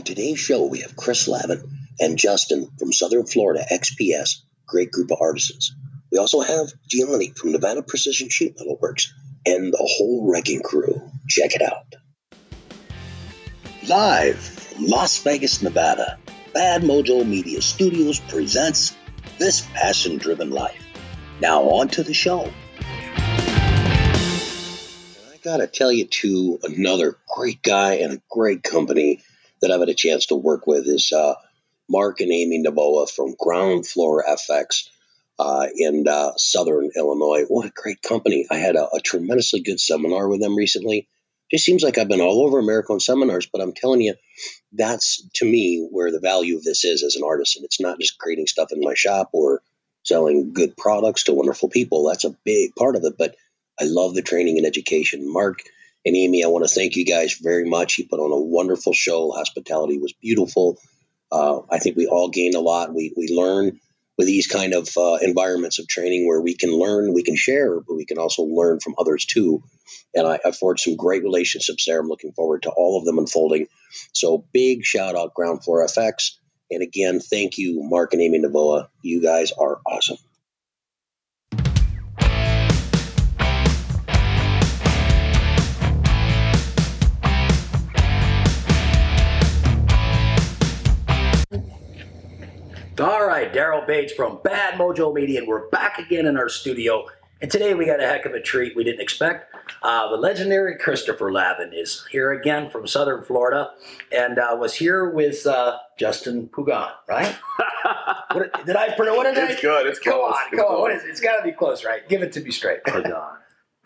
On today's show, we have Chris Lavin and Justin from Southern Florida XPS, great group of artisans. We also have Gianni from Nevada Precision Sheet Metal Works and the whole wrecking crew. Check it out. Live from Las Vegas, Nevada, Bad Mojo Media Studios presents This Passion Driven Life. Now, on to the show. I gotta tell you, too, another great guy and a great company that I've had a chance to work with is uh, Mark and Amy Navoa from Ground Floor FX uh, in uh, Southern Illinois. What a great company! I had a, a tremendously good seminar with them recently. Just seems like I've been all over America on seminars, but I'm telling you, that's to me where the value of this is as an artist. And it's not just creating stuff in my shop or selling good products to wonderful people. That's a big part of it. But I love the training and education. Mark and Amy, I want to thank you guys very much. You put on a wonderful show. Hospitality was beautiful. Uh, I think we all gained a lot. We we learn with these kind of uh, environments of training where we can learn, we can share, but we can also learn from others too. And I, I forged some great relationships there. I'm looking forward to all of them unfolding. So big shout out Ground Floor FX. And again, thank you, Mark and Amy Navoa. You guys are awesome. All right, Daryl Bates from Bad Mojo Media, and we're back again in our studio. And today we got a heck of a treat we didn't expect. Uh, the legendary Christopher Lavin is here again from Southern Florida, and uh, was here with uh, Justin Pugan, right? what, did I pronounce? What did I? It's good. It's Come close. on, It's come on. What close. is it? It's got to be close, right? Give it to me straight. Pugan.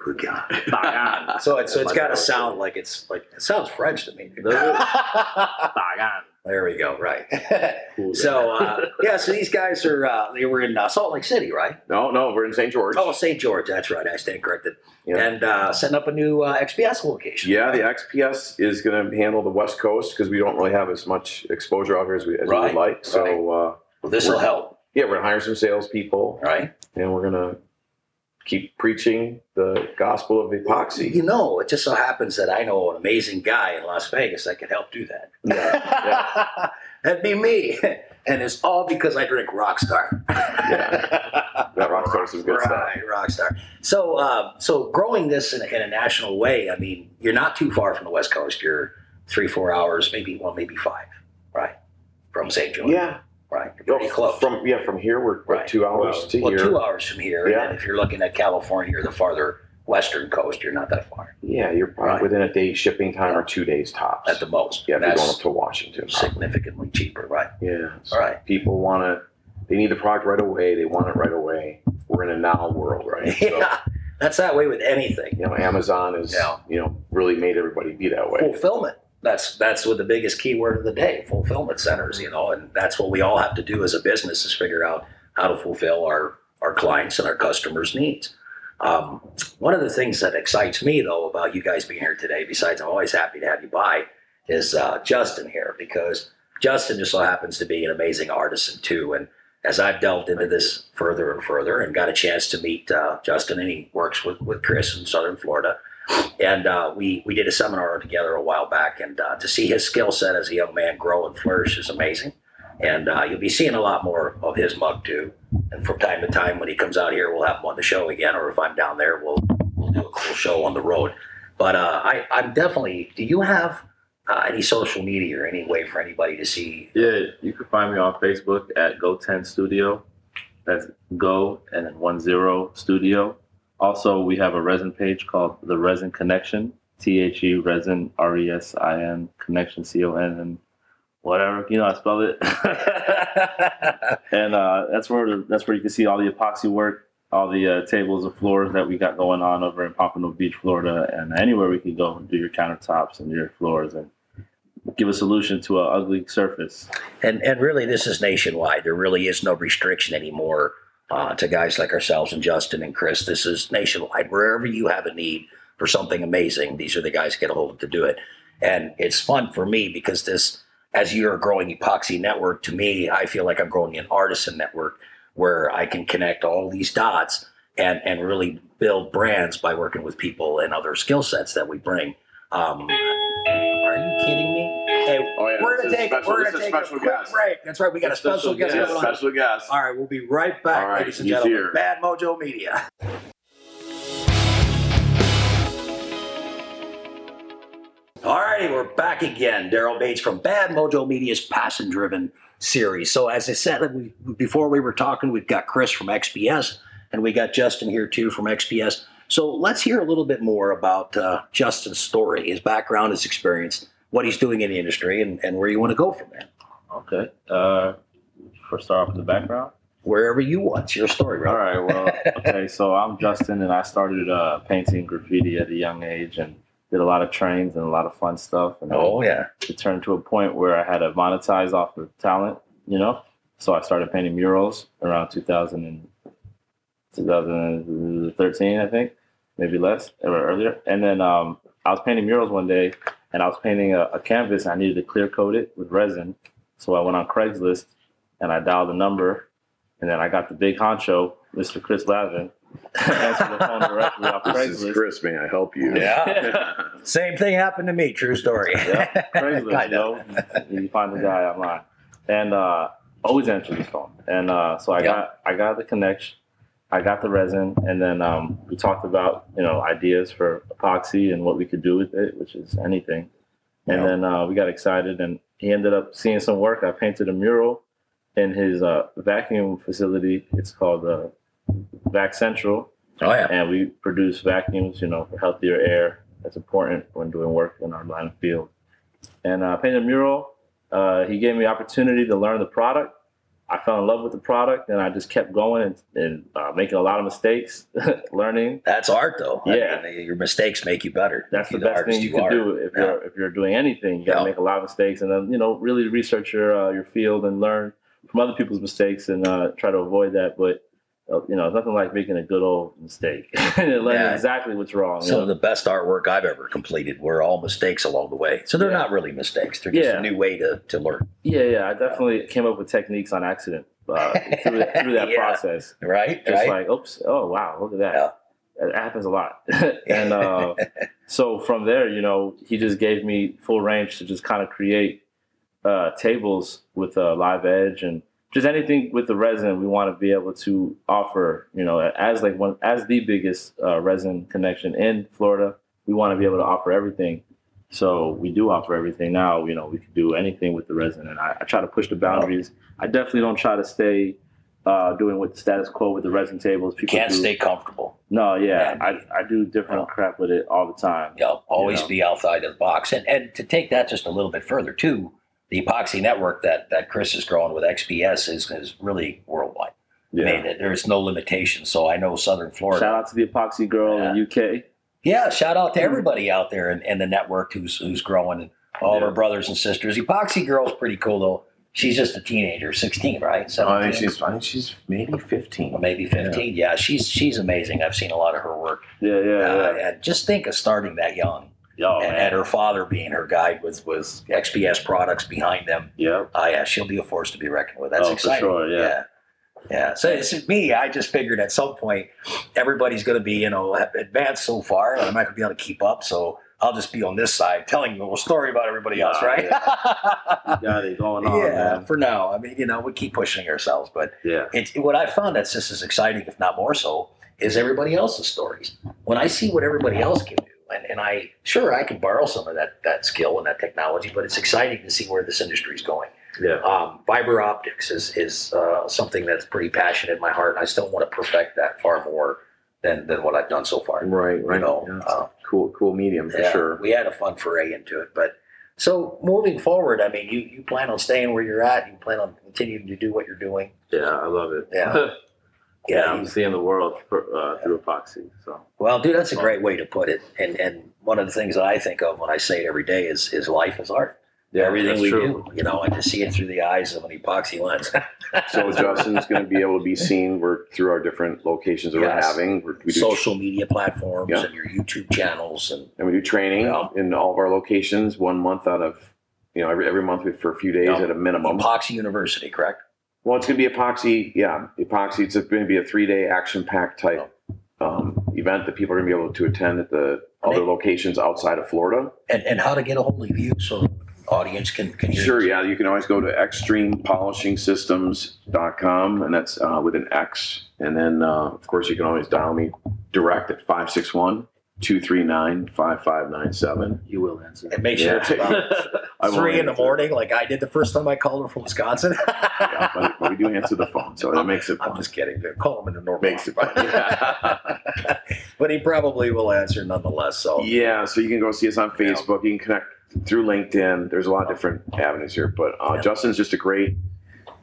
Pugan. So it, so it's got to sound like it's like it sounds French to me. Pagan. There we go. Right. Cool. so uh, yeah, so these guys are uh, they were in uh, Salt Lake City, right? No, no, we're in St. George. Oh, St. George. That's right. I stand corrected. Yeah. And uh, setting up a new uh, XPS location. Yeah, the XPS is going to handle the West Coast because we don't really have as much exposure out here as we, as we would like. So, uh, Well, this will help, yeah, we're going to hire some salespeople right? and we're going to keep preaching the gospel of epoxy. You know, it just so happens that I know an amazing guy in Las Vegas that could help do that. Yeah, That'd be me. And it's all because I drink Rockstar. Yeah. That Rockstar is some good stuff. right, Rockstar. So, uh, so growing this in, a- in a national way, I mean, you're not too far from the West Coast. You're three, four hours, maybe well, maybe five, right, from St. George. Yeah. Right. You're pretty close. From yeah, from here we're Right. two hours to well, here. two hours from here. Yeah. And then if you're looking at California or the farther western coast, you're not that far Yeah, you're probably Right. within a day shipping time or two days tops. at the most. yeah, if you're going up to Washington. significantly cheaper, right? Yeah. All right. People want to, they need the product right away. They want it right away. We're in a now world, right? So, Yeah, that's that way with anything. you know, Amazon is, Yeah. you know, really made everybody be that way. Fulfillment. That's that's what the biggest keyword of the day. Fulfillment centers, you know, and that's what we all have to do as a business is figure out how to fulfill our our clients and our customers' needs. Um, one of the things that excites me though about you guys being here today, besides I'm always happy to have you by, is uh, Justin here because Justin just so happens to be an amazing artisan too. And as I've delved into this further and further and got a chance to meet uh, Justin, and he works with, with Chris in Southern Florida, and uh, we we did a seminar together a while back, and uh, to see his skill set as a young man grow and flourish is amazing. And uh, you'll be seeing a lot more of his mug too. And from time to time, when he comes out here, we'll have him on the show again, or if I'm down there, we'll we'll do a cool show on the road. But uh, I I'm definitely. Do you have uh, any social media or any way for anybody to see? Yeah, you can find me on Facebook at Go10 Studio. That's Go and then one zero Studio. Also, we have a resin page called The Resin Connection. T H E Resin R E S I N Connection C O N and whatever you know I spell it. and uh, that's where that's where you can see all the epoxy work, all the uh, tables and floors that we got going on over in Pompano Beach, Florida, and anywhere we can go and do your countertops and your floors and give a solution to an ugly surface. And and really, this is nationwide. There really is no restriction anymore uh, to guys like ourselves and Justin and Chris. This is nationwide. Wherever you have a need for something amazing, these are the guys get a hold of to do it. And it's fun for me because this, as you're growing epoxy network, to me, I feel like I'm growing an artisan network where I can connect all these dots and and really build brands by working with people and other skill sets that we bring. Um, Hey, Oh, yeah, we're gonna take, special- we're gonna take a quick guest. break. That's right. We got a Special guest guest. Special guest. All right, we'll be right back, right, ladies and gentlemen. here. Bad Mojo Media. All righty, we're back again. Daryl Bates from Bad Mojo Media's Passion Driven series. So, as I said we, before we were talking, we've got Chris from XPS, and we got Justin here too from XPS. So, let's hear a little bit more about uh, Justin's story, his background, his experience, what he's doing in the industry, and, and where you want to go from there. Okay. Uh, first, start off with the background. Wherever you want. It's your story, All right? right. Well, okay. So I'm Justin, and I started uh, painting graffiti at a young age, and did a lot of trains and a lot of fun stuff. And Oh, yeah. it turned to a point where I had to monetize off the talent, you know. So I started painting murals around 2000 and 2013, I think, maybe less or earlier. And then um, I was painting murals one day, and I was painting a, a canvas. And I needed to clear coat it with resin, so I went on Craigslist and I dialed the number, and then I got the big honcho, Mr. Chris Lavin, answered the phone directly off This is Chris. May I help you? Yeah. Same thing happened to me. True story. Yeah, Craigslist, Kind you know, you find the guy online, and uh, always answer his phone. And uh, so I Yeah. got I got the connection, I got the resin, and then um, we talked about you know ideas for epoxy and what we could do with it, which is anything. And Yeah. then uh, we got excited, and he ended up seeing some work. I painted a mural in his uh, vacuum facility. It's called uh, Vac Central, Oh, yeah. and we produce vacuums, you know, for healthier air. That's important when doing work in our line of field. And uh, painted a mural. Uh, he gave me opportunity to learn the product. I fell in love with the product, and I just kept going and, and uh, making a lot of mistakes, learning. That's art, though. I Yeah. mean, your mistakes make you better. That's Make the best thing you can are. do if Yeah. you're if you're doing anything. You got to Yeah. make a lot of mistakes, and then you know really research your uh, your field and learn from other people's mistakes and uh, try to avoid that. But you know, it's nothing like making a good old mistake and learning Yeah. exactly what's wrong. you Some know? of the best artwork I've ever completed were all mistakes along the way. So they're Yeah. not really mistakes. They're just Yeah. a new way to, to learn. Yeah, yeah, I definitely came up with techniques on accident uh, through, that- through that process. Right? Just right? like, oops, oh wow, look at that. It happens a lot. and uh, so from there, you know, he just gave me full range to just kind of create uh, tables with a live edge and just anything with the resin we want to be able to offer. You know, as like one as the biggest uh, resin connection in Florida, we want to be able to offer everything. So we do offer everything now. You know, we can do anything with the resin, and I, I try to push the boundaries. I definitely don't try to stay uh, doing with the status quo with the resin tables. you People can't do. stay comfortable. No, yeah, Yeah. I, I do different Yeah. crap with it all the time. You know, always know. be outside of the box. And, and to take that just a little bit further, too, the epoxy network that, that Chris is growing with XPS is, is really worldwide. I mean, there's no limitation. So I know Southern Florida. Shout out to the epoxy girl in UK. Yeah, shout out to everybody out there in, in the network who's who's growing and all of Yeah. our brothers and sisters. Epoxy Girl's pretty cool though. She's just a teenager, 16, right? So I think she's. I think she's maybe fifteen. or maybe 15. Yeah. she's she's amazing. I've seen a lot of her work. Yeah, yeah, Uh, yeah. and just think of starting that young. Yo, and, man. her father being her guide with, with XPS products behind them. Yep. Oh, ah, yeah, she'll be a force to be reckoned with. That's Oh, for exciting. sure, yeah. yeah. Yeah. So it's me. I just figured at some point everybody's going to be, you know, advanced so far, and I'm not going to be able to keep up. So I'll just be on this side telling you a story about everybody else, Nah, right? Got it going on, yeah. man. For now, I mean, you know, we keep pushing ourselves, but Yeah. it's what I found that's just as exciting, if not more so, is everybody else's stories. When I see what everybody else can do, and, and I sure I can borrow some of that that skill and that technology, but it's exciting to see where this industry is going. Yeah. Um, fiber optics is is uh, something that's pretty passionate in my heart, and I still want to perfect that far more than than what I've done so far. Right. Right. You know, Yeah, uh, cool. Cool medium for yeah, sure. we had a fun foray into it, but. So moving forward, I mean, you, you plan on staying where you're at. You plan on continuing to do what you're doing. Yeah, I love it. Yeah. yeah, I'm seeing the world for, uh, through epoxy. So Well, dude, that's a great way to put it. And and one of the things that I think of when I say it every day is is life is art. yeah, Everything we true. do, you know, and to see it through the eyes of an epoxy lens. So Justin's going to be able to be seen. We're through our different locations that Yes. we're having. We're, we do social media platforms Yeah. and your YouTube channels and and we do training Yeah. in all of our locations. One month out of, you know, every every month for a few days Yeah. at a minimum. Epoxy University, correct? Well, it's going to be epoxy. Yeah, epoxy. It's going to be a three day action packed type um, event that people are going to be able to attend at the other locations outside of Florida. And and how to get a hold of you so audience can can hear? Sure, yeah. You can always go to xtremepolishingsystems.com, and that's uh, with an X. And then, uh, of course, you can always dial me direct at 561 239 5597. You will answer. And make sure it's Yeah. about I will three in the answer. morning, like I did the first time I called her from Wisconsin. Yeah, but, but we do answer the phone, so that makes it I'm fun. just kidding. Call him in the normal. Makes it fun. but he probably will answer nonetheless. So Yeah, so you can go see us on Facebook. You can connect through LinkedIn. There's a lot of different avenues here, but uh, Yeah. Justin's just a great,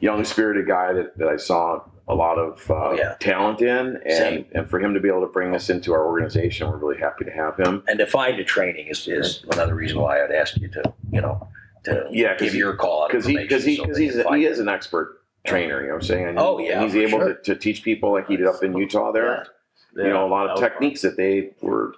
young, spirited guy that, that I saw a lot of uh, Oh, yeah. talent in, and Same. and for him to be able to bring us into our organization, we're really happy to have him. and to find a training is, is another reason why I'd ask you to, you know, to Yeah, give he- your call Because he because he so because they he's can he is an expert trainer. You know what I'm saying? And Oh, yeah, and he's able sure. to, to teach people like he did up in Utah there. Yeah. You know, a lot of techniques that they were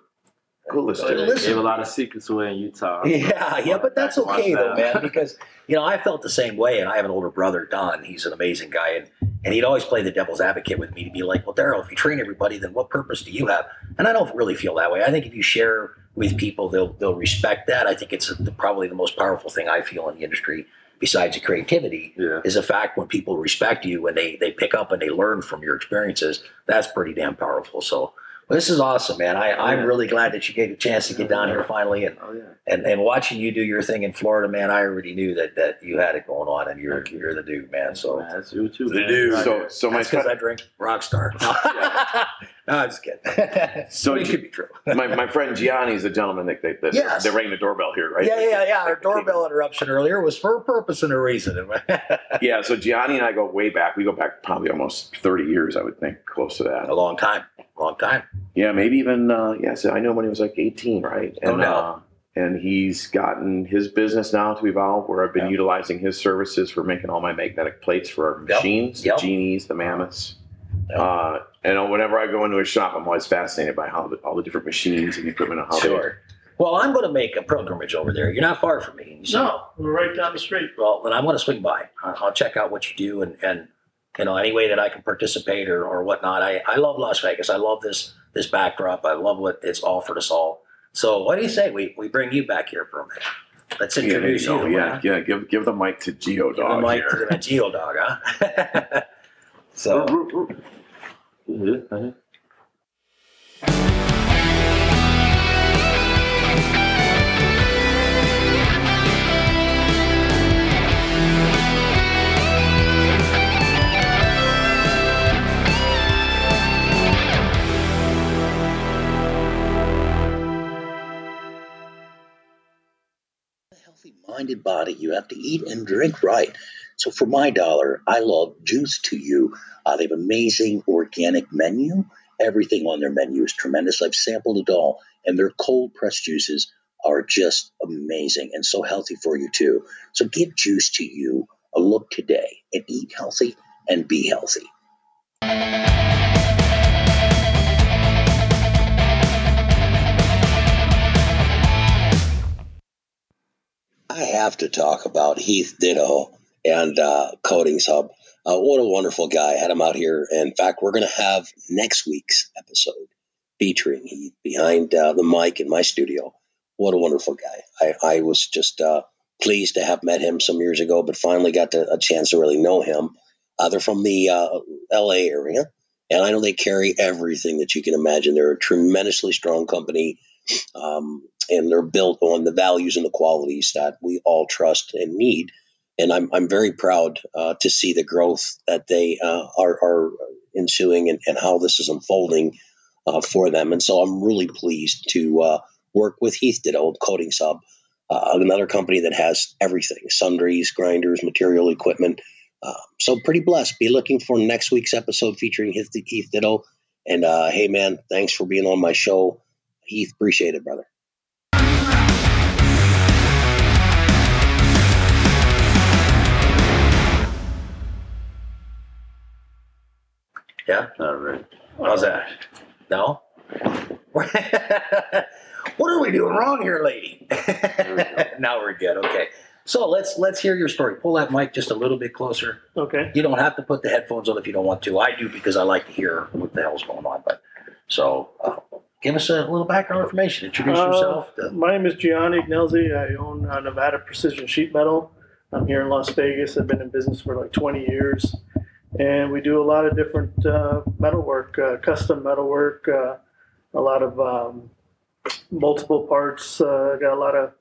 clueless fun. They Listen. gave a lot of secrets away in Utah. Yeah, yeah, but that's Back to okay though, man, because you know I felt the same way, and I have an older brother, Don. He's an amazing guy, and and he'd always play the devil's advocate with me to be like, well, Daryl, if you train everybody, then what purpose do you have? And I don't really feel that way. I think if you share with people, they'll they'll respect that. I think it's the, probably the most powerful thing I feel in the industry, besides the creativity, Yeah. is the fact when people respect you and they they pick up and they learn from your experiences. That's pretty damn powerful. So. Well, This is awesome, man. I, I'm Yeah. really glad that you gave a chance to get down here finally and Oh yeah. and and watching you do your thing in Florida, man, I already knew that that you had it going on, and you're you're the dude, man. So Man, that's you too. The man. dude. Right So here. so my that's because I drink Rockstar. No, I'm just kidding. So so it you- could be true. my, my friend Gianni's a gentleman that that, that, Yes. that rang the doorbell here, right? Yeah, yeah, yeah. Our doorbell interruption earlier was for a purpose and a reason. Yeah, so Gianni and I go way back. We go back probably almost 30 years, I would think, close to that. a long time, long time. Yeah, maybe even, uh, yeah, so I know when he was like 18, right? No And, doubt. uh, and he's gotten his business now to evolve where I've been Yeah. utilizing his services for making all my magnetic plates for our machines, Yep. the genies, the mammoths. Yep. Uh, and whenever I go into a shop, I'm always fascinated by how the, all the different machines and equipment and how they Sure. Well, I'm going to make a pilgrimage over there. You're not far from me. You said- No, we're right down the street. Well, then I'm going to swing by. I- I'll check out what you do and, and you know, any way that I can participate or, or whatnot. I, I love Las Vegas. I love this this backdrop. I love what it's offered us all. So what do you say we, we bring you back here for a minute? Let's Yeah, there introduce you you. go. yeah, yeah. Give give the mic to Geo Give the Dog mic here. to the Geo Dog, huh? so Yeah, uh-huh. Minded body, you have to eat and drink right. So for my dollar, I love Juice to You. Uh, they have amazing organic menu. Everything on their menu is tremendous. I've sampled it all, and their cold pressed juices are just amazing and so healthy for you too. So give Juice to You a look today and eat healthy and be healthy. I have to talk about Heath Ditto and uh, Hub. Uh, what a wonderful guy. I had him out here. In fact, we're going to have next week's episode featuring Heath behind uh, the mic in my studio. What a wonderful guy. I, I was just uh, pleased to have met him some years ago, but finally got to, a chance to really know him. Uh, they're from the uh, LA area, and I know they carry everything that you can imagine. They're a tremendously strong company. Um, and they're built on the values and the qualities that we all trust and need. And I'm, I'm very proud uh, to see the growth that they uh, are, are ensuing and, and how this is unfolding uh, for them. And so I'm really pleased to uh, work with Heath Ditto, Coating Sub, uh, another company that has everything sundries, grinders, material equipment. Uh, so pretty blessed. Be looking for next week's episode featuring Heath, Heath Ditto. And uh, hey, man, thanks for being on my show. Heath, appreciate it, brother. yeah, All right. how's that? No. what are we doing wrong here, lady? now we're good. Okay. So let's let's hear your story. Pull that mic just a little bit closer. Okay. You don't have to put the headphones on if you don't want to. I do because I like to hear what the hell's going on. But so uh, give us a little background information. Introduce Uh, yourself. Uh, My name is Gianni Ignelzi. I own uh, Nevada Precision Sheet Metal. I'm here in Las Vegas. I've been in business for like 20 years. And we do a lot of different uh, metal work, uh, custom metal work, uh, a lot of um, multiple parts. Uh, got a lot of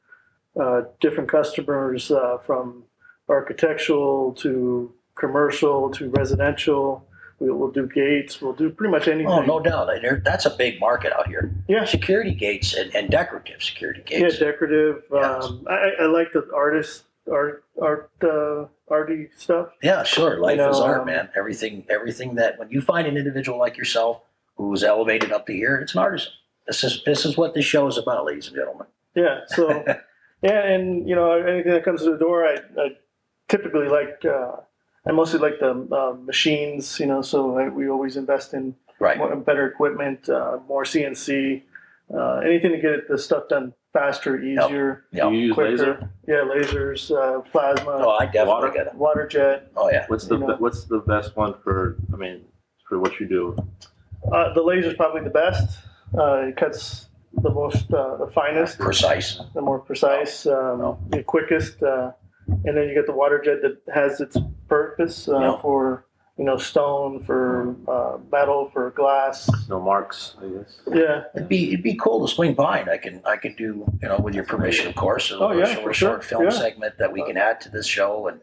different customers uh, from architectural to commercial to residential. We, we'll do gates. We'll do pretty much anything. oh, no doubt. There- That's a big market out here. Yeah. Security gates and, and decorative security gates. Yeah, decorative. Yes. Um, I, I like the artist, art, art, uh, arty stuff. Yeah, sure. Life You is know, art, um, man. Everything, everything that when you find an individual like yourself who's elevated up to here, it's an artisan. This is this is what this show is about, ladies and gentlemen. Yeah. So, yeah, and you know, anything that comes to the door, I, I typically like. Uh, I mostly like the uh, machines, you know. So I, we always invest in Right. more, better equipment, uh, more CNC, uh, anything to get the stuff done faster, easier, Yeah. Do you use quicker. laser? Yeah, lasers, uh, plasma, Oh, I definitely Water? get it. water jet. Oh yeah. What's the know. What's the best one for? I mean, for what you do? Uh, the laser's probably the best. Uh, it cuts the most, uh, the finest. Precise. the more precise, um, No. the quickest, uh, and then you get the water jet that has its purpose uh, Yeah. for you know stone, for uh, metal, for glass. No marks, I guess. Yeah, It'd be it'd be cool to swing by and I can I can do you know with your permission of course a Oh, little yeah, short, for sure. short film Yeah. segment that we can add to this show and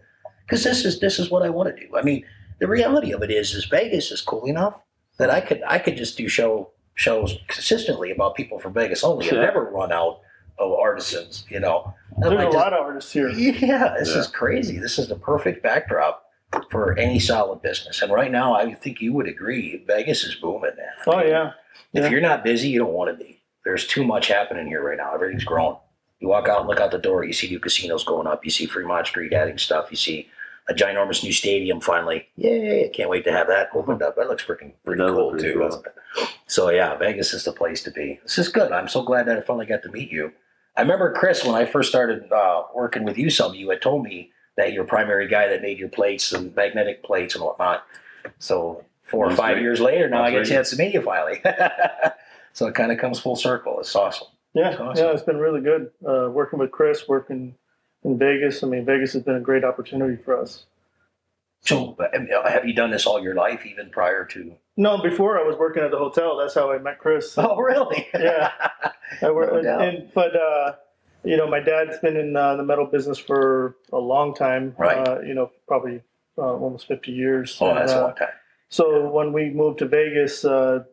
because this is this is what I want to do. I mean the reality of it is is Vegas is cool enough that I could I could just do show shows consistently about people from Vegas only and Yeah. never run out of artisans. You know, I there's might a lot of artists here. yeah, this Yeah. is crazy. This is the perfect backdrop for any solid business. And right now, I think you would agree, Vegas is booming, man. I Oh mean, yeah, If Yeah. you're not busy, you don't want to be. There's too much happening here right now. Everything's growing. You walk out and look out the door, you see new casinos going up. You see Fremont Street adding stuff. You see a ginormous new stadium finally. Yay! I can't wait to have that opened up. That looks freaking pretty does cool pretty too, cool. doesn't it? So yeah, Vegas is the place to be. This is good. I'm so glad that I finally got to meet you. I remember Chris when I first started uh, working with you. Some you had told me that you're a primary guy that made your plates and magnetic plates and whatnot. So four or five great. years later, now I get a chance to meet you finally. so it kind of comes full circle. It's awesome. yeah, That's awesome. yeah. It's been really good uh, working with Chris, working in Vegas. I mean, Vegas has been a great opportunity for us. So uh, have you done this all your life, even prior to? No, before I was working at the hotel. That's how I met Chris. Oh, really? Yeah. I work, No doubt. and, but uh, you know, my dad's been in uh, the metal business for a long time. Right. Uh, you know, probably uh, almost fifty years. oh, that's And, a uh, long time. So when we moved to Vegas, uh,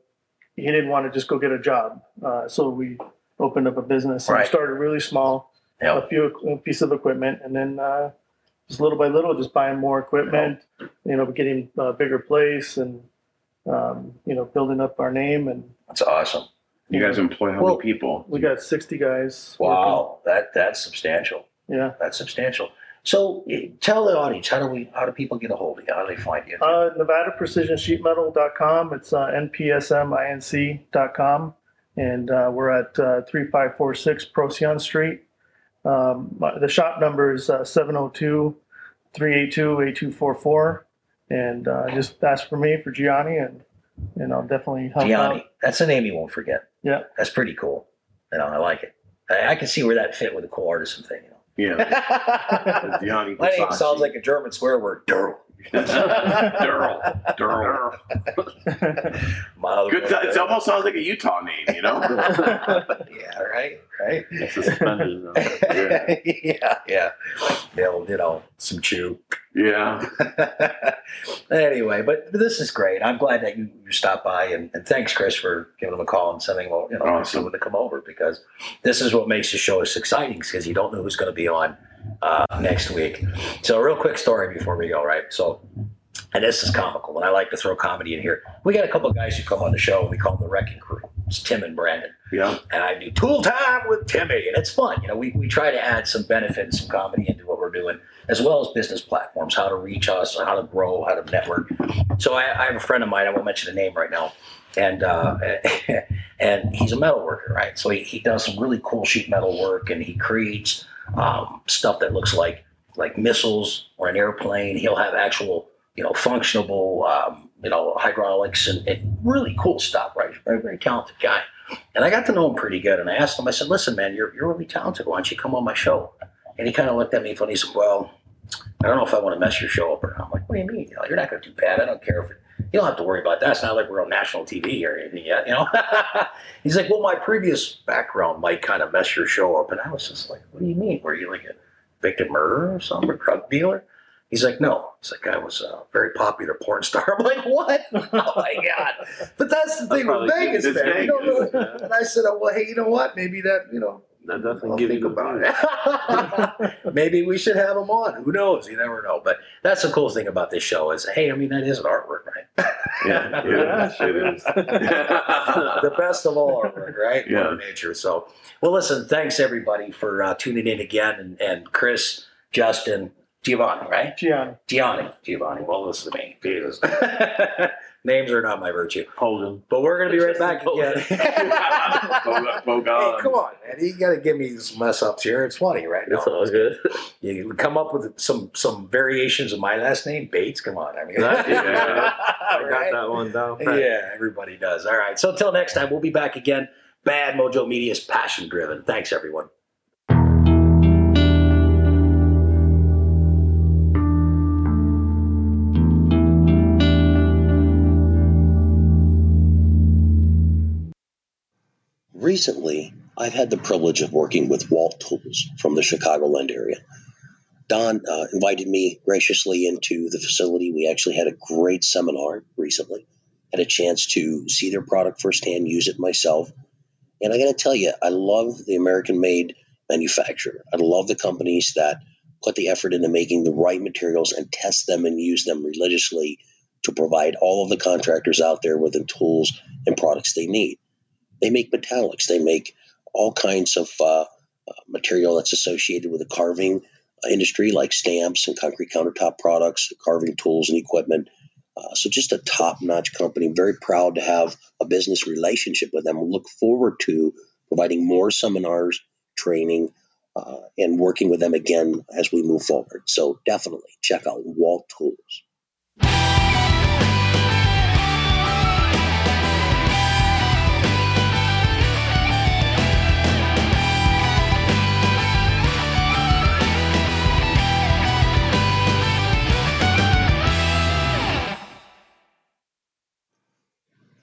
he didn't want to just go get a job. Uh, so we opened up a business and Right. started really small, A few a piece of equipment, and then uh, just little by little, just buying more equipment. You know, getting a bigger place and um, you know building up our name. And That's awesome. You guys employ how Well- many people? we got sixty guys. Wow, that that's substantial. Yeah. That's substantial. So eh, tell the audience how do we how do people get a hold of you? How do they find you? Uh, Nevada Precision. It's uh, npsminc.com. And uh, we're at uh, 3546 Procyon Street. Um, the shop number is uh, 702 382 8244. And uh, just ask for me, for Gianni, and, and I'll definitely help Gianni. out. That's a name you won't forget. Yeah. That's pretty cool. You know, I like it. I, I can see where that fit with the cool artisan thing. You know. Yeah. Gianni My name Versace. sounds like a German swear word. Durl. Durl. Durl. Mild Good. It almost sounds like a Utah name, you know? yeah, right, right. Though. Yeah. yeah, yeah. They'll, you know, some chew. Yeah. anyway, but this is great. I'm glad that you, you stopped by, and, and thanks, Chris, for giving him a call and sending him, you know, Awesome. someone to come over because this is what makes the show so exciting because you don't know who's going to be on uh, next week. So, a real quick story before we go, right? So, and this is comical, and I like to throw comedy in here. We got a couple guys who come on the show, and we call them the Wrecking Crew. It's Tim and Brandon Yeah. and I do tool time with Timmy, and it's fun. You know, we, we try to add some benefit and some comedy into what we're doing, as well as business platforms, how to reach us, how to grow, how to network. So I, I have a friend of mine. I won't mention the name right now, and uh, and he's a metal worker, right? So he, he does some really cool sheet metal work, and he creates um, stuff that looks like like missiles or an airplane. He'll have actual you know functionable um, you know hydraulics and, and really cool stuff, right? Very very talented guy. And I got to know him pretty good. And I asked him, I said, listen, man, you're, you're really talented. Why don't you come on my show? And he kind of looked at me funny. He said, well, I don't know if I want to mess your show up or not. I'm like, what do you mean? You know, you're not going to do bad. I don't care if it, you don't have to worry about that. It's not like we're on national TV or anything yet, you know? He's like, well, my previous background might kind of mess your show up. And I was just like, what do you mean? Were you like a victim murderer or something, or drug dealer? He's like, no. He's like, I was a very popular porn star. I'm like, what? Oh my God. But that's the thing with Vegas, good. man. It's You don't Vegas, really- yeah. And I said, oh, well, hey, you know what? Maybe that, you know, That definitely I'll give think you about it. Maybe we should have him on. Who knows? You never know. But that's the cool thing about this show is, hey, I mean, that is an artwork, right? Yeah, yeah, it is. the best of all artwork, right? Yeah. Mother Nature. So, well, listen, thanks everybody for uh, tuning in again, and, and Chris, Justin, Giovanni, right? Gianni. Gianni, Giovanni. Well, listen to me, Jesus. Names are not my virtue, Hogan. but we're gonna be right back again. Bogon. Hey, come on, man! You got to give me some mess ups here. It's funny, right? That's No. always good. You come up with some some variations of my last name, Bates. Come on, I mean, yeah. I got Right? that one down. pat. Yeah, everybody does. All right. So until next time, we'll be back again. Bad Mojo Media is passion driven. Thanks, everyone. Recently, I've had the privilege of working with Walt Tools from the Chicagoland area. Don uh, invited me graciously into the facility. We actually had a great seminar recently. Had a chance to see their product firsthand, use it myself. And I got to tell you, I love the American made manufacturer. I love the companies that put the effort into making the right materials and test them and use them religiously to provide all of the contractors out there with the tools and products they need. They make metallics. They make all kinds of uh, uh, material that's associated with the carving industry, like stamps and concrete countertop products, carving tools and equipment. Uh, so, just a top-notch company. Very proud to have a business relationship with them. Look forward to providing more seminars, training, uh, and working with them again as we move forward. So, definitely check out Walt Tools.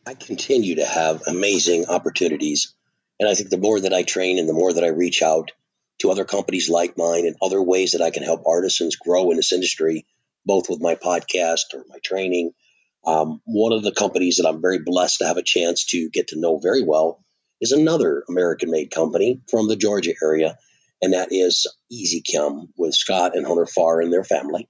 I continue to have amazing opportunities. And I think the more that I train and the more that I reach out to other companies like mine and other ways that I can help artisans grow in this industry, both with my podcast or my training. Um, one of the companies that I'm very blessed to have a chance to get to know very well is another American made company from the Georgia area, and that is Easy Chem with Scott and Hunter Farr and their family.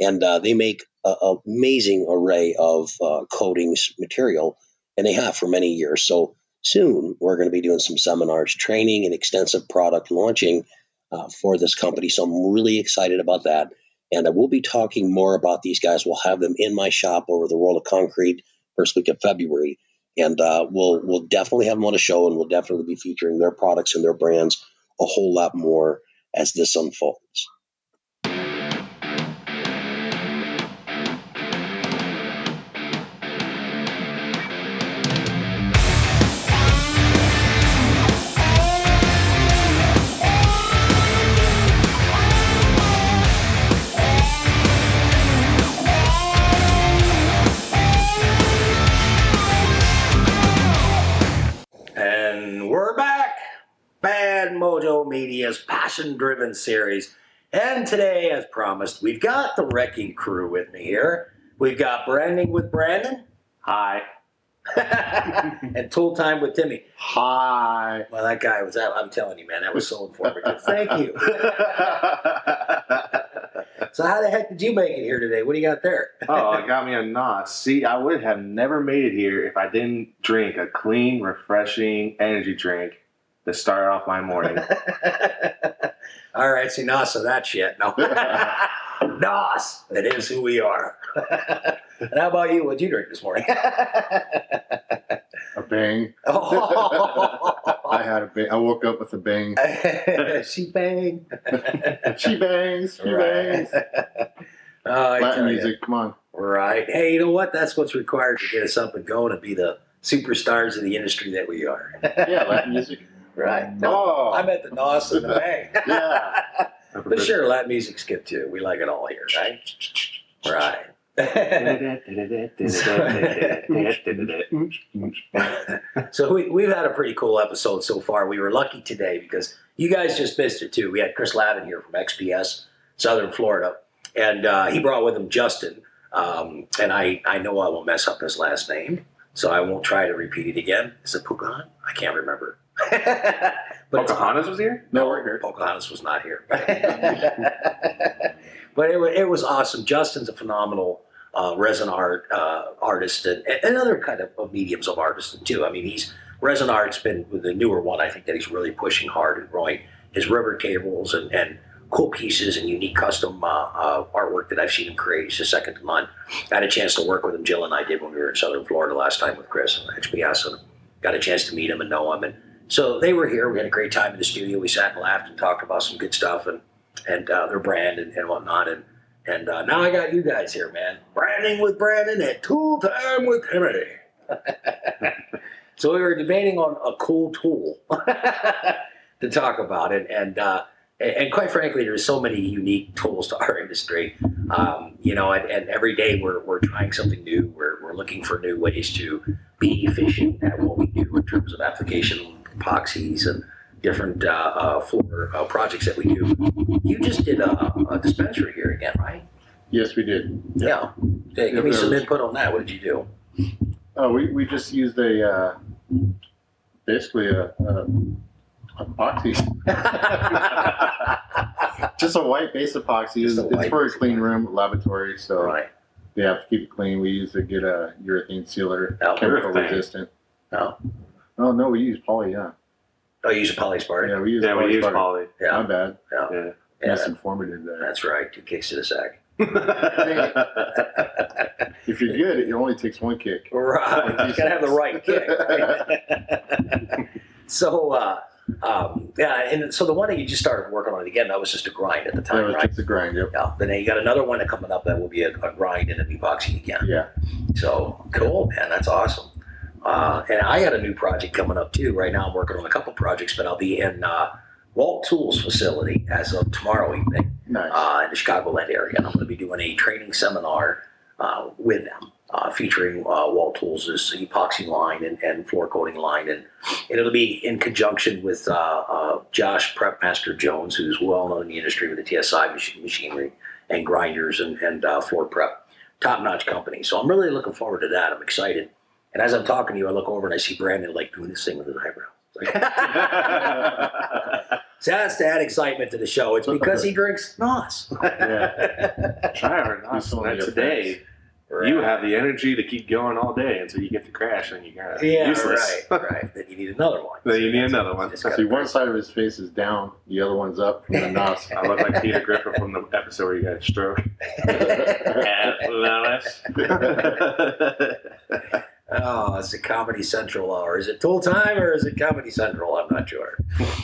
And uh, they make an amazing array of uh, coatings material and they have for many years. So soon we're going to be doing some seminars, training, and extensive product launching uh, for this company. So I'm really excited about that. And I will be talking more about these guys. We'll have them in my shop over the World of Concrete first week of February, and uh, we'll we'll definitely have them on a show, and we'll definitely be featuring their products and their brands a whole lot more as this unfolds. Bad Mojo Media's passion driven series. And today, as promised, we've got the wrecking crew with me here. We've got Branding with Brandon Hi. and Tool Time with Timmy. Hi. Well, that guy was, I'm telling you, man, that was so informative. Thank you. So, how the heck did you make it here today? What do you got there? oh, it got me a knot. See, I would have never made it here if I didn't drink a clean, refreshing energy drink to start off my morning. All right, see, Nos of that shit. No. Nos, that is who we are. and how about you? What'd you drink this morning? A bang. oh. I had a bang. I woke up with a bang. she banged. She bangs. She Right. bangs. Oh, I Latin tell ya. music. Come on. Right. Hey, you know what? That's what's required to get us up and going and be the superstars of the industry that we are. Yeah, Latin music. Right. No, Oh, I'm at the NOS and the Bay. yeah. But sure, Latin music's good too. We like it all here, right? Right. so we, we've had a pretty cool episode so far. We were lucky today because you guys just missed it too. We had Chris Lavin here from XPS, Southern Florida, and uh, he brought with him Justin. Um, and I, I know I won't mess up his last name, so I won't try to repeat it again. Is it Pugan? I can't remember. but Pocahontas was here? No, we're here. Pocahontas was not here. but it, it was awesome. Justin's a phenomenal uh, resin art uh, artist and, and other kind of, of mediums of artist too. I mean, he's resin art's been the newer one. I think that he's really pushing hard and growing his river tables and, and cool pieces and unique custom uh, uh, artwork that I've seen him create. He's just second to none. I had a chance to work with him. Jill and I did when we were in Southern Florida last time with Chris and XPS, and got a chance to meet him and know him. And so they were here. We had a great time in the studio. We sat and laughed and talked about some good stuff and and uh, their brand and, and whatnot. And and uh, now I got you guys here, man. Branding with Brandon and tool time with Kennedy. so we were debating on a cool tool to talk about it, and uh, and, and quite frankly, there's so many unique tools to our industry. Um, you know, and, and every day we're, we're trying something new. We're, we're looking for new ways to be efficient at what we do in terms of application epoxies and different uh, uh, floor uh, projects that we do. You just did a, a dispensary here again, right? Yes, we did. Yeah. Hey, give me some was- input on that. What did you do? Oh, we, we just used a, uh, basically a, a epoxy. Just a white base epoxy. Just It's, it's for a clean room laboratory, so right. they have to keep it clean. We use to get a urethane sealer, Oh, chemical urethane. resistant. Oh. Oh no, we use poly. Yeah, Oh, you use a polyspart? yeah, we use. Yeah, we use polyspart. poly. Yeah. My bad. Yeah. Yeah, Misinformative there. that's right. Two kicks to the sack. If you're good, it only takes one kick. Right. You gotta have the right kick. Right? so, uh, um, yeah, and so the one that you just started working on again, that was just a grind at the That time, was right? just a grind. Yep. Yeah. Then you got another one that coming up that will be a, a grind and an epoxy again. Yeah. So cool, man. That's awesome. Uh, and I got a new project coming up too. Right now, I'm working on a couple projects, but I'll be in uh, Walt Tools facility as of tomorrow evening Nice. uh, in the Chicagoland area. And I'm going to be doing a training seminar uh, with them, uh, featuring uh, Walt Tools' epoxy line and, and floor coating line. And, and it'll be in conjunction with uh, uh, Josh Prepmaster Jones, who's well known in the industry with the TSI mach- machinery and grinders and, and uh, floor prep. Top notch company. So I'm really looking forward to that. I'm excited. And as I'm talking to you, I look over and I see Brandon like doing this thing with his eyebrow. Like- So that's to add excitement to the show. It's because he drinks NOS. yeah. Try our not Use some of the today. You have the energy to keep going all day until you get to crash and you got Yeah, useless. right, right. Then you need another one. Then you need another one. Just See, one side of his face is down, the other one's up from the nos. I look like Peter Griffin from the episode where you got a stroke. Oh, it's a Comedy Central hour. Is it Tool Time or is it Comedy Central? I'm not sure.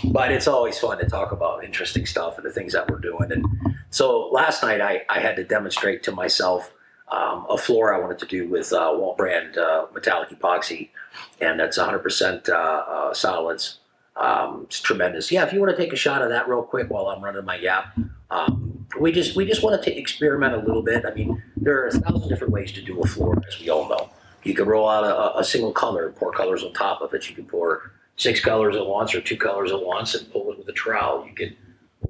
But it's always fun to talk about interesting stuff and the things that we're doing. And so last night I, I had to demonstrate to myself um, a floor I wanted to do with uh, Walt Brand uh, metallic epoxy, and that's 100% uh, uh, solids. Um, it's tremendous. Yeah, if you want to take a shot of that real quick while I'm running my yap, um, we just we just want to experiment a little bit. I mean, there are a thousand different ways to do a floor, as we all know. You can roll out a, a single color and pour colors on top of it. You can pour six colors at once or two colors at once and pull it with a trowel. You could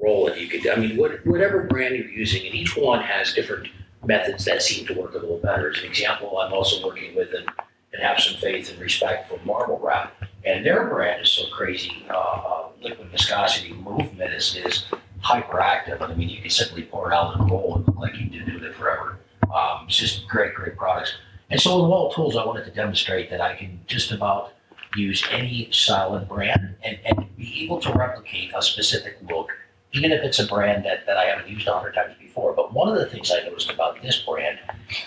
roll it. You could, I mean, what, whatever brand you're using, and each one has different methods that seem to work a little better. As an example, I'm also working with and, and have some faith and respect for Marble Wrap, and their brand is so crazy. Uh, uh, liquid viscosity movement is, is hyperactive. I mean, you can simply pour it out and roll and look like you've been doing it forever. Um, it's just great, great products. And so with Walt Tools, I wanted to demonstrate that I can just about use any solid brand and, and be able to replicate a specific look, even if it's a brand that, that I haven't used a hundred times before. But one of the things I noticed about this brand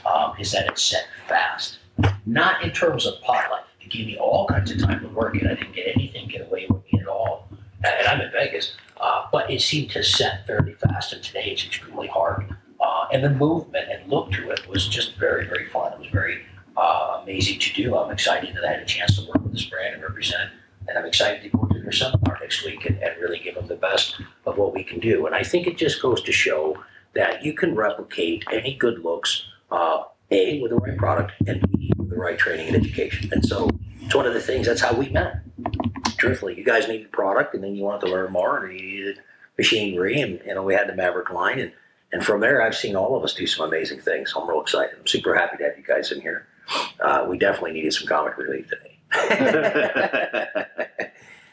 um, is that it's set fast, not in terms of pot life. It gave me all kinds of time to work and I didn't get anything get away with me at all. And I'm in Vegas, uh, but it seemed to set fairly fast. And today it's extremely hard. Uh, and the movement and look to it was just very, very fun. It was very uh, amazing to do. I'm excited that I had a chance to work with this brand and represent, and I'm excited to go to their seminar next week and, and really give them the best of what we can do. And I think it just goes to show that you can replicate any good looks, uh, A, with the right product, and B, with the right training and education. And so it's one of the things, that's how we met. Truthfully, you guys needed product, and then you wanted to learn more, and you needed machinery, and you know we had the Maverick line, and and from there, I've seen all of us do some amazing things. So I'm real excited. I'm super happy to have you guys in here. Uh, we definitely needed some comic relief today.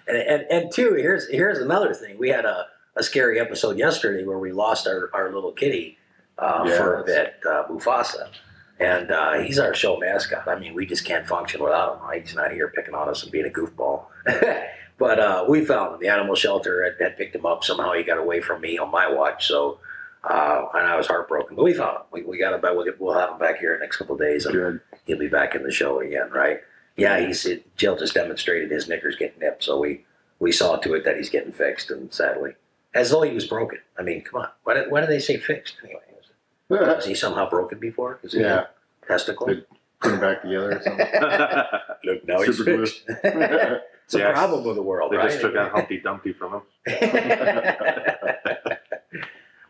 and, and and two, here's here's another thing. We had a, a scary episode yesterday where we lost our, our little kitty uh, Yeah, for a bit, uh, Mufasa. And uh, he's our show mascot. I mean, we just can't function without him. Right? He's not here picking on us and being a goofball. but uh, we found him. The animal shelter had, had picked him up. Somehow he got away from me on my watch. So, uh, and I was heartbroken. But we found him. We, we got him back. We'll, we'll have him back here in the next couple of days. And Good. he'll be back in the show again, right? Yeah, he's it, Jill just demonstrated his knickers getting nipped, so we we saw to it that he's getting fixed, and sadly, as though he was broken. I mean, come on, why did, why do they say fixed anyway? Was he somehow broken before? Is it Yeah. a testicle? Good. Put them back together or something. Look, now he's Super glue. fixed. it's a Yes. problem with the world, They right? just took out Humpty Dumpty from him.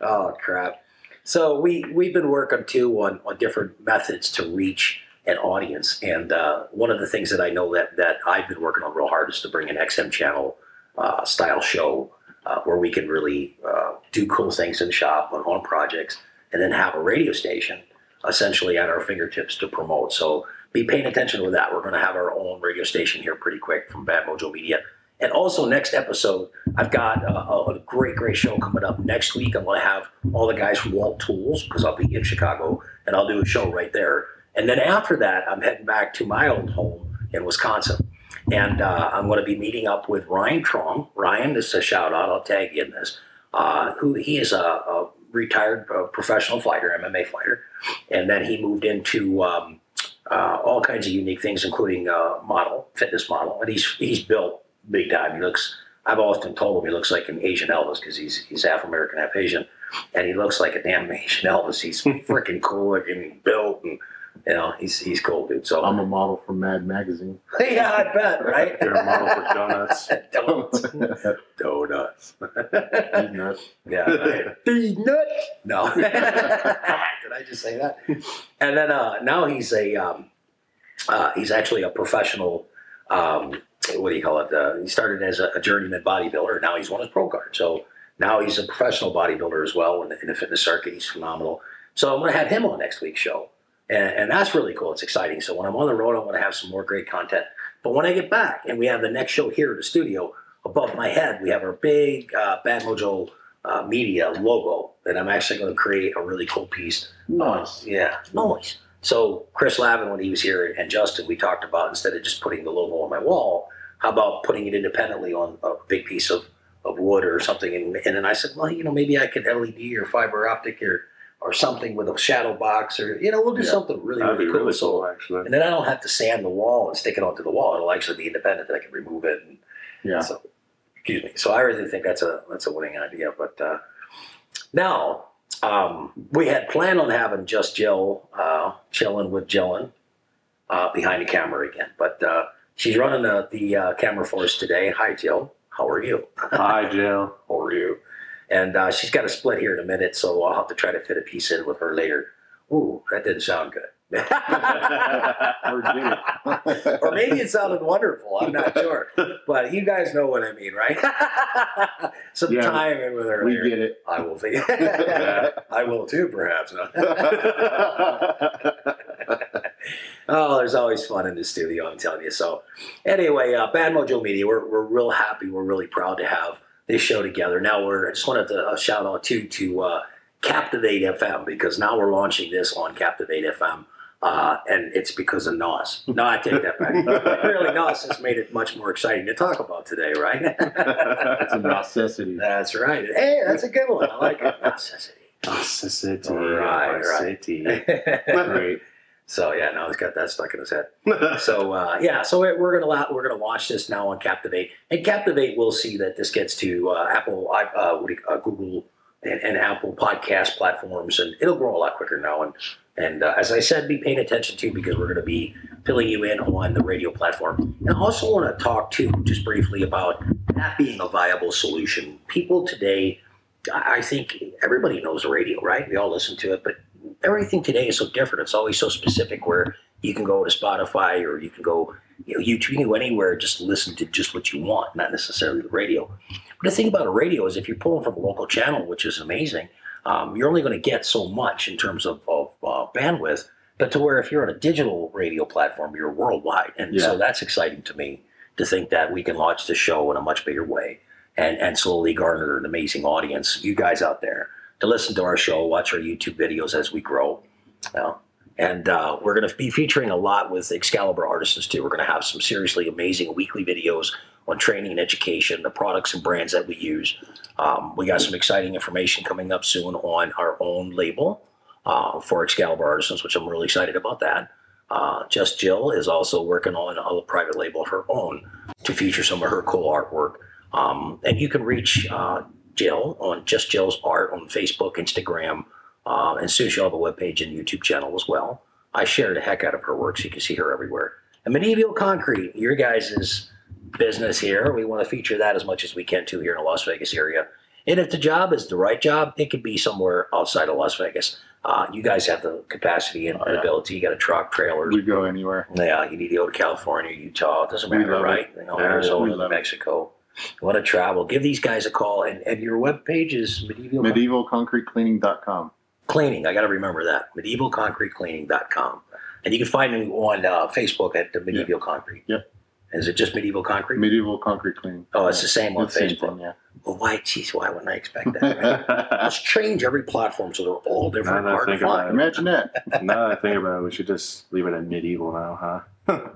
Oh crap! So we we've been working too on on different methods to reach an audience, and uh, one of the things that I know that that I've been working on real hard is to bring an XM channel uh, style show uh, where we can really uh, do cool things in the shop on, on projects, and then have a radio station essentially at our fingertips to promote. So be paying attention to that. We're going to have our own radio station here pretty quick from Bad Mojo Media. And also next episode, I've got a, a great, great show coming up next week. I'm going to have all the guys from Walt Tools because I'll be in Chicago and I'll do a show right there. And then after that, I'm heading back to my old home in Wisconsin. And uh, I'm going to be meeting up with Ryan Trong. Ryan, this is a shout out. I'll tag you in this. Uh, who he is a, a retired uh, professional fighter, MMA fighter, and then he moved into um, uh, all kinds of unique things, including uh, model, fitness model, and he's he's built big time. He looks. I've often told him he looks like an Asian Elvis because he's he's half American, half Asian, and he looks like a damn Asian Elvis. He's freaking cool looking, built, and you know he's he's cool, dude. So I'm a model for Mad Magazine. yeah, I bet, right? You're a model for donuts. donuts, donuts. He's nuts. Yeah. Right. These nuts. No. Did I just say that? And then uh, now he's a um, uh, he's actually a professional. Um, what do you call it? Uh, he started as a, a journeyman bodybuilder. Now he's won his pro card. So now he's a professional bodybuilder as well in the, in the fitness circuit. He's phenomenal. So I'm going to have him on next week's show, and, and that's really cool. It's exciting. So when I'm on the road, I'm going to have some more great content. But when I get back and we have the next show here at the studio, above my head, we have our big uh, Bad Mojo uh, Media logo that I'm actually going to create a really cool piece. Nice. Yeah, noise. So Chris Lavin, when he was here, and Justin, we talked about instead of just putting the logo on my wall, how about putting it independently on a big piece of, of wood or something? And, and then I said, well, you know, maybe I could LED or fiber optic or or something with a shadow box or you know, we'll do Yeah, something really That'd really cool. really So cool, actually. and then I don't have to sand the wall and stick it onto the wall. It'll actually be independent. That I can remove it. And Yeah. So, excuse me. So I really think that's a that's a winning idea. But uh, now um, we had planned on having just Jill uh, chilling with Jillian uh, behind the camera again, but uh, she's running the the uh, camera for us today. Hi, Jill. How are you? Hi, Jill. How are you? And uh, she's got a split here in a minute, so I'll have to try to fit a piece in with her later. Ooh, that didn't sound good. Or or maybe it sounded wonderful. I'm not sure, but you guys know what I mean, right? Some Yeah, time in with her. we later. get it. I will think. I will too, perhaps. Oh, there's always fun in the studio. I'm telling you. So, anyway, uh, Bad Mojo Media, we're we're real happy. We're really proud to have this show together. Now we're. I just wanted to uh, shout out too to uh, Captivate FM because now we're launching this on Captivate FM. Uh, and it's because of Nos. No, I take that back. really, Nos has made it much more exciting to talk about today, right? It's a necessity. that's right. Hey, that's a good one. I like it. Necessity. Toxicity. Right, right. City. So yeah, now he's got that stuck in his head. So uh, yeah, so we're we're gonna we're gonna launch this now on Captivate, and Captivate will see that this gets to uh, Apple, uh, what do you- uh, Google, and, and Apple podcast platforms, and it'll grow a lot quicker now. And And uh, as I said, be paying attention to because we're going to be filling you in on the radio platform. And I also want to talk too, just briefly about that being a viable solution. People today, I I think everybody knows the radio, right? We all listen to it, but everything today is so different. It's always so specific where you can go to Spotify or you can go, you know, YouTube, you can go anywhere, just listen to just what you want, not necessarily the radio. But the thing about a radio is if you're pulling from a local channel, which is amazing, um, you're only going to get so much in terms of, of uh, bandwidth. But to where if you're on a digital radio platform, you're worldwide, and so that's exciting to me to think that we can launch the show in a much bigger way and and slowly garner an amazing audience. You guys out there to listen to our show, watch our YouTube videos as we grow. And uh, we're going to be featuring a lot with Excalibur Artisans too. We're going to have some seriously amazing weekly videos on training and education, the products and brands that we use. Um, we got some exciting information coming up soon on our own label uh, for Excalibur Artisans, which I'm really excited about that. Uh, Just Jill is also working on a private label of her own to feature some of her cool artwork. Um, and you can reach uh, Jill on Just Jill's Art on Facebook, Instagram, uh, and soon she'll have a webpage and YouTube channel as well. I share the heck out of her work so you can see her everywhere. And Medieval Concrete, your guys' business here. We want to feature that as much as we can too here in the Las Vegas area. And if the job is the right job, it could be somewhere outside of Las Vegas. Uh, you guys have the capacity and Oh, yeah. ability. You got a truck, trailers. We go anywhere. Yeah, you need to go to California, Utah. It doesn't matter, love it. right? You know, Yeah, Arizona, love it. You want to travel? Give these guys a call. And, and your webpage is medieval MedievalConcreteCleaning.com. cleaning. I got to remember that. MedievalConcreteCleaning.com. And you can find me on uh, Facebook at the Medieval Concrete. Yep. Is it just Medieval Concrete? Medieval Concrete Cleaning. oh, it's the same on It's the same Facebook. thing, yeah. Well, why? Geez, why wouldn't I expect that? Right? Let's change every platform so they're all different. Now that I think about it. Imagine that. now that I think about it, we should just leave it at medieval now, huh?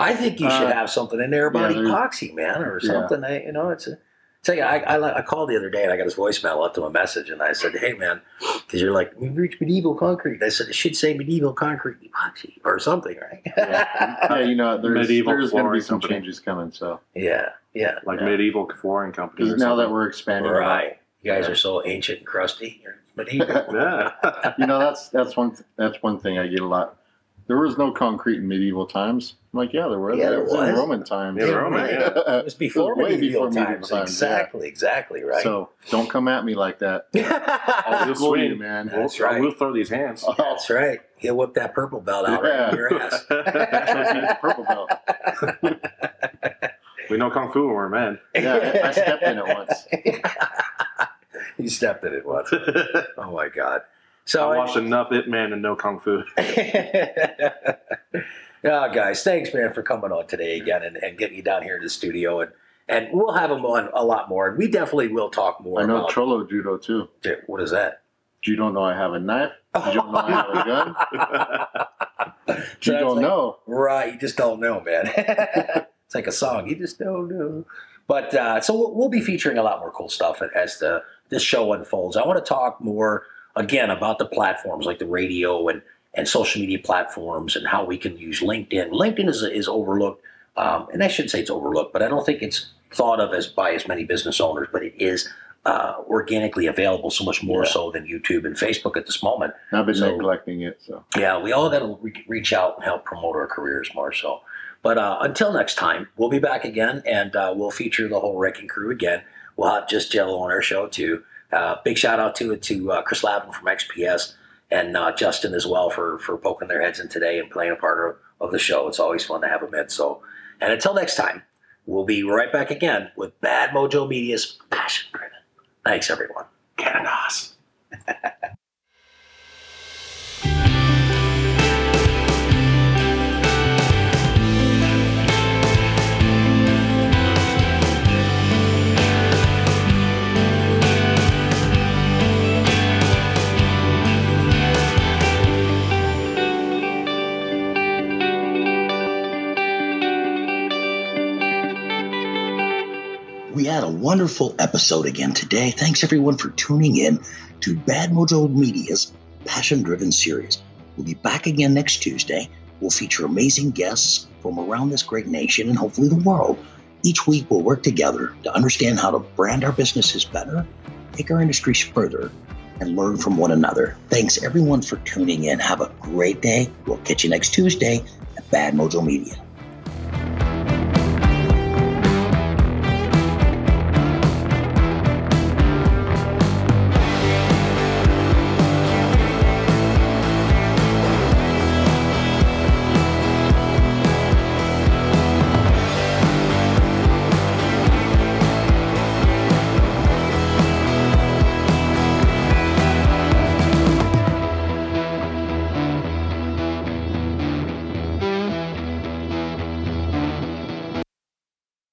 I think you should Uh, have something in there about yeah, epoxy, man, or Yeah. something. I, you know, it's a. It's like I, I, I called the other day and I got his voicemail, left him a message, and I said, "Hey, man, because you're like we reached medieval concrete." I said it should say medieval concrete epoxy or something, right? Yeah, you know, there's, Medieval there's going to be some company. changes coming. So yeah, yeah. Like Yeah. medieval flooring companies. or because now that we're expanding, Right. You guys Yeah. are so ancient and crusty. You're medieval. yeah. you know, that's that's one that's one thing I get a lot. There was no concrete in medieval times. I'm like, yeah, there were. Yeah, there It was in. Roman times. Yeah, Roman, right. yeah. It was before It was way medieval, before medieval times. times, yeah. Exactly, exactly, right. So don't come at me like that. I'll You'll school you, swing. man. We'll, That's right. we'll throw these hands. Oh. That's right. He'll whip that purple belt out right in your ass. Purple belt. we know kung fu when we're men. Yeah, I stepped in it once. you stepped in it once. Oh my god. So I watched enough Ip Man to know kung fu. Yeah, guys, thanks, man, for coming on today again and, and getting you down here in the studio. And, and we'll have them on a lot more. And we definitely will talk more I know about Trollo Judo too. what is that? You don't know I have a knife. You don't know I have a gun. So You don't like- know. Right, you just don't know, man. it's like a song, you just don't know. But uh, so we'll, we'll be featuring a lot more cool stuff as the this show unfolds. I want to talk more again about the platforms like the radio and and social media platforms and how we can use LinkedIn. LinkedIn is is overlooked, um, and I shouldn't say it's overlooked, but I don't think it's thought of as by as many business owners. But it is uh, organically available so much more Yeah. so than YouTube and Facebook at this moment. I've been So- neglecting it. So Yeah, we all got to re- reach out and help promote our careers more so. But uh, until next time, we'll be back again and uh, we'll feature the whole Wrecking Crew again. We'll have just Jello on our show too. Uh, big shout out to it to uh, Chris Lavin from XPS and uh, Justin as well for for poking their heads in today and playing a part of, of the show. It's always fun to have them in. So, and until next time, we'll be right back again with Bad Mojo Media's Passion Driven. Thanks, everyone. Canadas. wonderful episode again today. Thanks everyone for tuning in to Bad Mojo Media's Passion Driven series. We'll be back again next Tuesday. We'll feature amazing guests from around this great nation and hopefully the world. Each week we'll work together to understand how to brand our businesses better, take our industries further, and learn from one another. Thanks everyone for tuning in. Have a great day. We'll catch you next Tuesday at Bad Mojo Media.